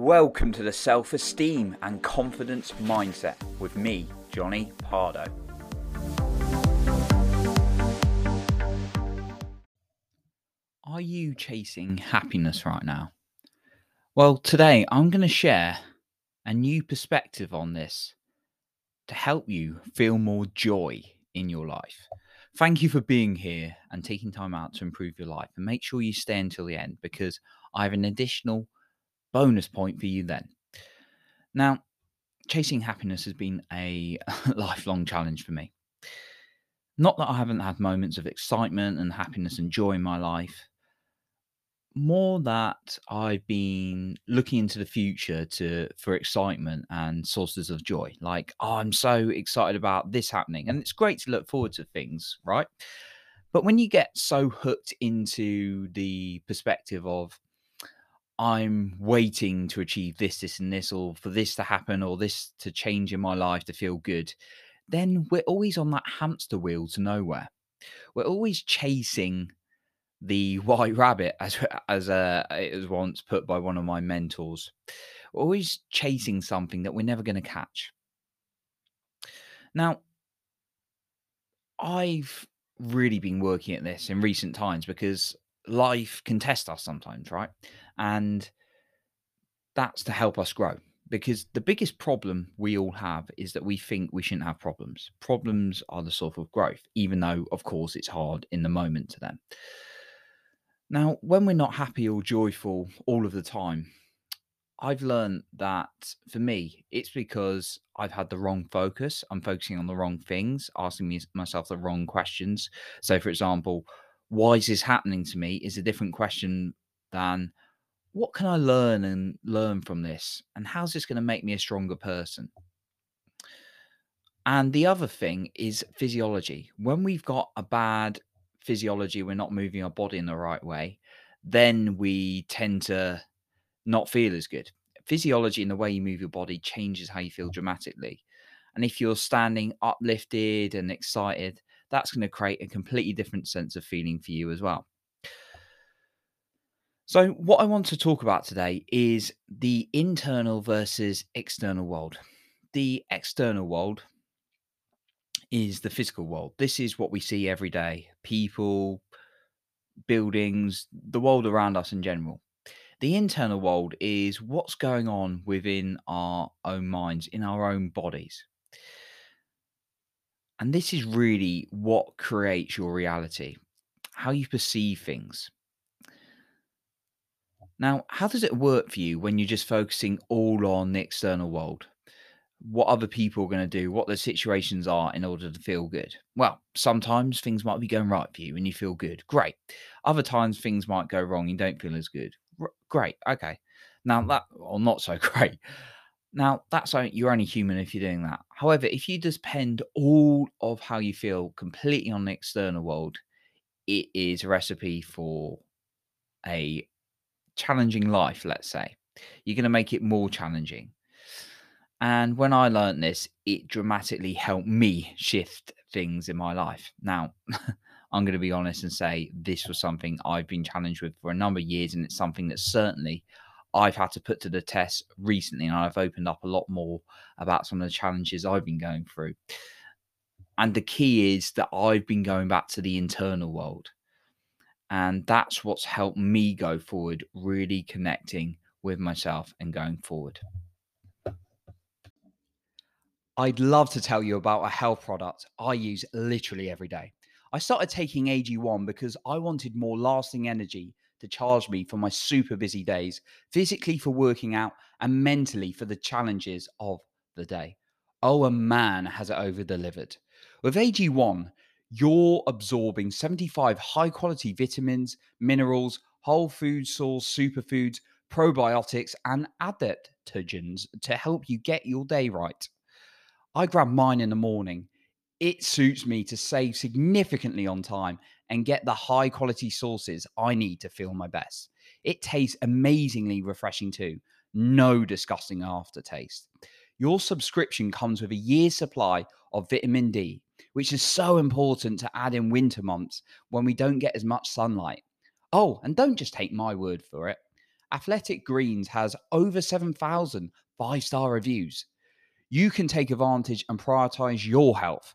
Welcome to the Self Esteem and Confidence Mindset with me, Johnny Pardoe. Are you chasing happiness right now? Well, today I'm going to share a new perspective on this to help you feel more joy in your life. Thank you for being here and taking time out to improve your life. And make sure you stay until the end because I have an additional bonus point for you then. Now, chasing happiness has been a lifelong challenge for me. Not that I haven't had moments of excitement and happiness and joy in my life, more that I've been looking into the future to for excitement and sources of joy. Like, oh, I'm so excited about this happening. And it's great to look forward to things, right? But when you get so hooked into the perspective of I'm waiting to achieve this, this, and this, or for this to happen, or this to change in my life to feel good, then we're always on that hamster wheel to nowhere. We're always chasing the white rabbit, as as uh, it was once put by one of my mentors. We're always chasing something that we're never going to catch. Now, I've really been working at this in recent times because life can test us sometimes, right? And that's to help us grow. Because the biggest problem we all have is that we think we shouldn't have problems. Problems are the source of growth, even though, of course, it's hard in the moment to them. Now, when we're not happy or joyful all of the time, I've learned that for me, it's because I've had the wrong focus. I'm focusing on the wrong things, asking myself the wrong questions. So, for example, why is this happening to me is a different question than what can I learn and learn from this? And how's this going to make me a stronger person? And the other thing is physiology. When we've got a bad physiology, we're not moving our body in the right way, then we tend to not feel as good. Physiology and the way you move your body changes how you feel dramatically. And if you're standing uplifted and excited, that's going to create a completely different sense of feeling for you as well. So, what I want to talk about today is the internal versus external world. The external world is the physical world. This is what we see every day people, buildings, the world around us in general. The internal world is what's going on within our own minds, in our own bodies. And this is really what creates your reality, how you perceive things. Now, how does it work for you when you're just focusing all on the external world? What other people are going to do, what the situations are in order to feel good? Well, sometimes things might be going right for you and you feel good. Great. Other times things might go wrong and you don't feel as good. Great. Okay. Now, hmm. that, or not so great. Now, that's you're only human if you're doing that. However, if you depend all of how you feel completely on the external world, it is a recipe for a challenging life, let's say. You're going to make it more challenging. And when I learned this, it dramatically helped me shift things in my life. Now, I'm going to be honest and say this was something I've been challenged with for a number of years, and it's something that certainly I've had to put to the test recently, and I've opened up a lot more about some of the challenges I've been going through. And the key is that I've been going back to the internal world. And that's what's helped me go forward, really connecting with myself and going forward. I'd love to tell you about a health product I use literally every day. I started taking AG1 because I wanted more lasting energy to charge me for my super busy days, physically for working out, and mentally for the challenges of the day. Oh, a man has it over delivered. With AG1, you're absorbing 75 high quality vitamins, minerals, whole food source superfoods, probiotics, and adaptogens to help you get your day right. I grab mine in the morning. It suits me to save significantly on time and get the high quality sources I need to feel my best. It tastes amazingly refreshing too. No disgusting aftertaste. Your subscription comes with a year's supply of vitamin D, which is so important to add in winter months when we don't get as much sunlight. Oh, and don't just take my word for it. Athletic Greens has over 7,000 five star reviews. You can take advantage and prioritize your health.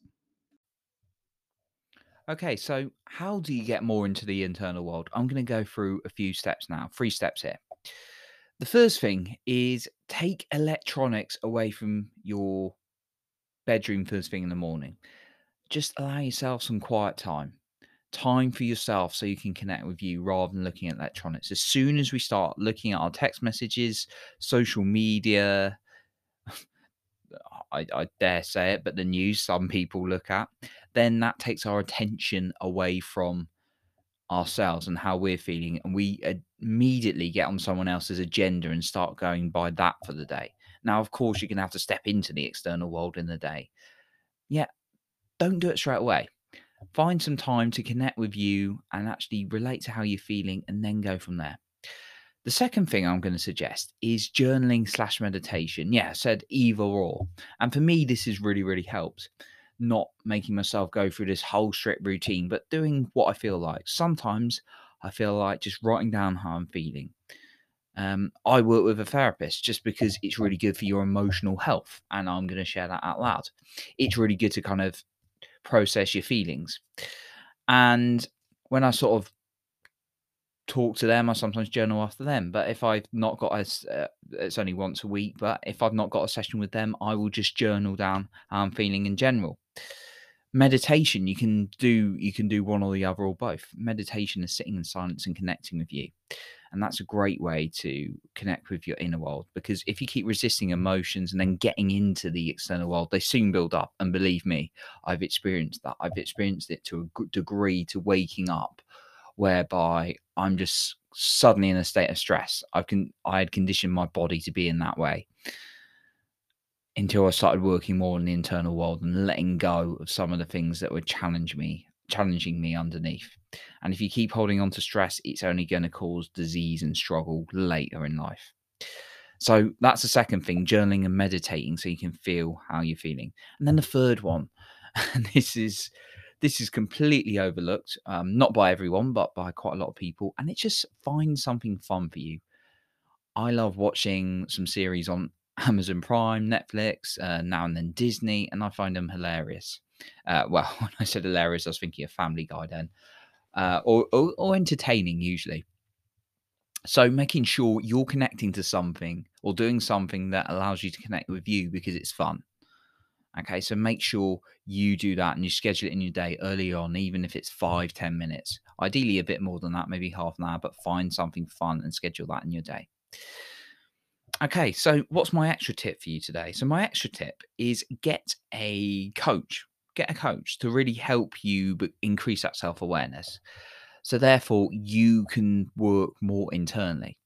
Okay, so how do you get more into the internal world? I'm going to go through a few steps now, three steps here. The first thing is take electronics away from your bedroom first thing in the morning. Just allow yourself some quiet time, time for yourself so you can connect with you rather than looking at electronics. As soon as we start looking at our text messages, social media, I, I dare say it, but the news some people look at, then that takes our attention away from ourselves and how we're feeling. And we immediately get on someone else's agenda and start going by that for the day. Now, of course, you're going to have to step into the external world in the day. Yeah, don't do it straight away. Find some time to connect with you and actually relate to how you're feeling and then go from there. The second thing I'm going to suggest is journaling slash meditation. Yeah, I said either or. And for me, this has really, really helped. Not making myself go through this whole strict routine, but doing what I feel like. Sometimes I feel like just writing down how I'm feeling. Um, I work with a therapist just because it's really good for your emotional health. And I'm going to share that out loud. It's really good to kind of process your feelings. And when I sort of talk to them. I sometimes journal after them. But if I've not got a, uh, it's only once a week. But if I've not got a session with them, I will just journal down how I'm feeling in general. Meditation, you can do you can do one or the other or both. Meditation is sitting in silence and connecting with you. And that's a great way to connect with your inner world because if you keep resisting emotions and then getting into the external world, they soon build up. And believe me, I've experienced that. I've experienced it to a degree to waking up whereby I'm just suddenly in a state of stress. I can I had conditioned my body to be in that way until I started working more in the internal world and letting go of some of the things that would challenge me, challenging me underneath. And if you keep holding on to stress, it's only going to cause disease and struggle later in life. So that's the second thing, journaling and meditating so you can feel how you're feeling. And then the third one, and this is this is completely overlooked, um, not by everyone, but by quite a lot of people. And it's just find something fun for you. I love watching some series on Amazon Prime, Netflix, uh, now and then Disney, and I find them hilarious. Uh, well, when I said hilarious, I was thinking of Family Guy then, uh, or, or, or entertaining usually. So making sure you're connecting to something or doing something that allows you to connect with you because it's fun. Okay, so make sure you do that and you schedule it in your day early on, even if it's five, ten minutes. Ideally, a bit more than that, maybe half an hour, but find something fun and schedule that in your day. Okay, so what's my extra tip for you today? So, my extra tip is get a coach. Get a coach to really help you increase that self awareness. So, therefore, you can work more internally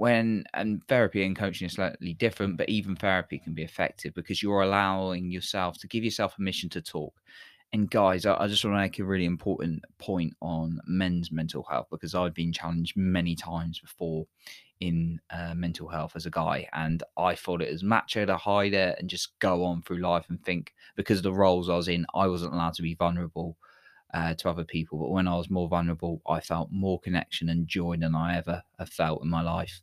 when and therapy and coaching is slightly different, but even therapy can be effective because you're allowing yourself to give yourself permission to talk. And guys, I, I just want to make a really important point on men's mental health because I've been challenged many times before in uh, mental health as a guy, and I thought it was macho to hide it and just go on through life and think because of the roles I was in, I wasn't allowed to be vulnerable uh, to other people. But when I was more vulnerable, I felt more connection and joy than I ever have felt in my life.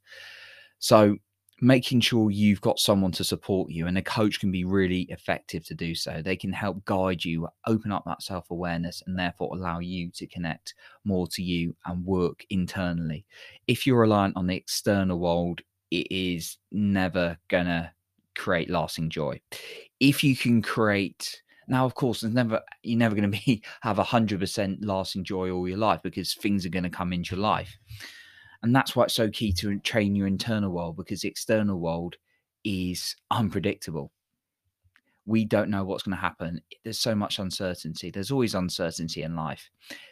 So, making sure you've got someone to support you, and a coach can be really effective to do so. They can help guide you, open up that self awareness, and therefore allow you to connect more to you and work internally. If you're reliant on the external world, it is never going to create lasting joy. If you can create now, of course, there's never you're never going to be have hundred percent lasting joy all your life because things are going to come into your life, and that's why it's so key to train your internal world because the external world is unpredictable. We don't know what's going to happen. There's so much uncertainty. There's always uncertainty in life.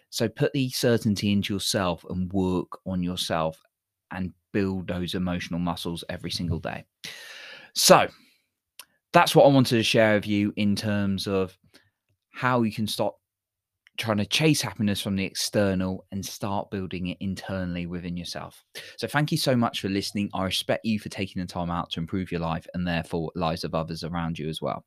So put the certainty into yourself and work on yourself and build those emotional muscles every single day. So, that's what I wanted to share with you in terms of how you can stop trying to chase happiness from the external and start building it internally within yourself. So, thank you so much for listening. I respect you for taking the time out to improve your life and therefore lives of others around you as well.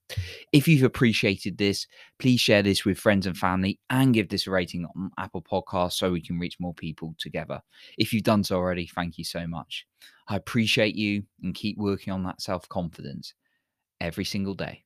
If you've appreciated this, please share this with friends and family and give this a rating on Apple Podcasts so we can reach more people together. If you've done so already, thank you so much. I appreciate you and keep working on that self confidence every single day.